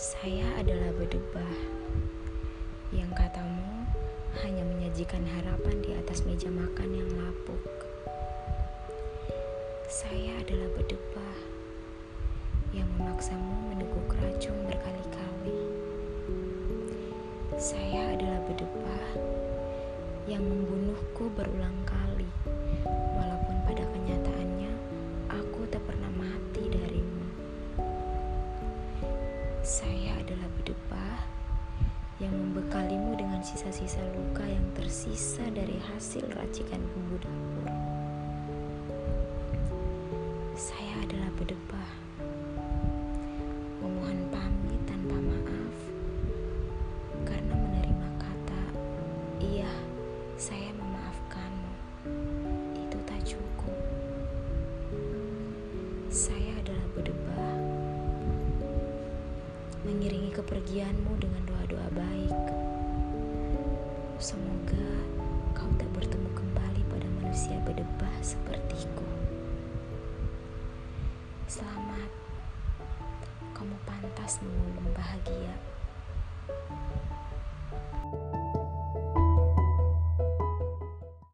Saya adalah bedebah yang katamu hanya menyajikan harapan di atas meja makan yang lapuk. Saya adalah bedebah yang memaksamu meneguk racun berkali-kali. Saya adalah bedebah yang membunuhku berulang kali, Saya adalah bedebah yang membekalimu dengan sisa-sisa luka yang tersisa dari hasil racikan bumbu dapur. Saya adalah bedebah, memohon pamit tanpa maaf karena menerima kata, "Iya, saya memaafkanmu." Itu tak cukup. Saya adalah bedebah mengiringi kepergianmu dengan doa-doa baik. Semoga kau tak bertemu kembali pada manusia bedebah sepertiku. Selamat, kamu pantas mengulung bahagia.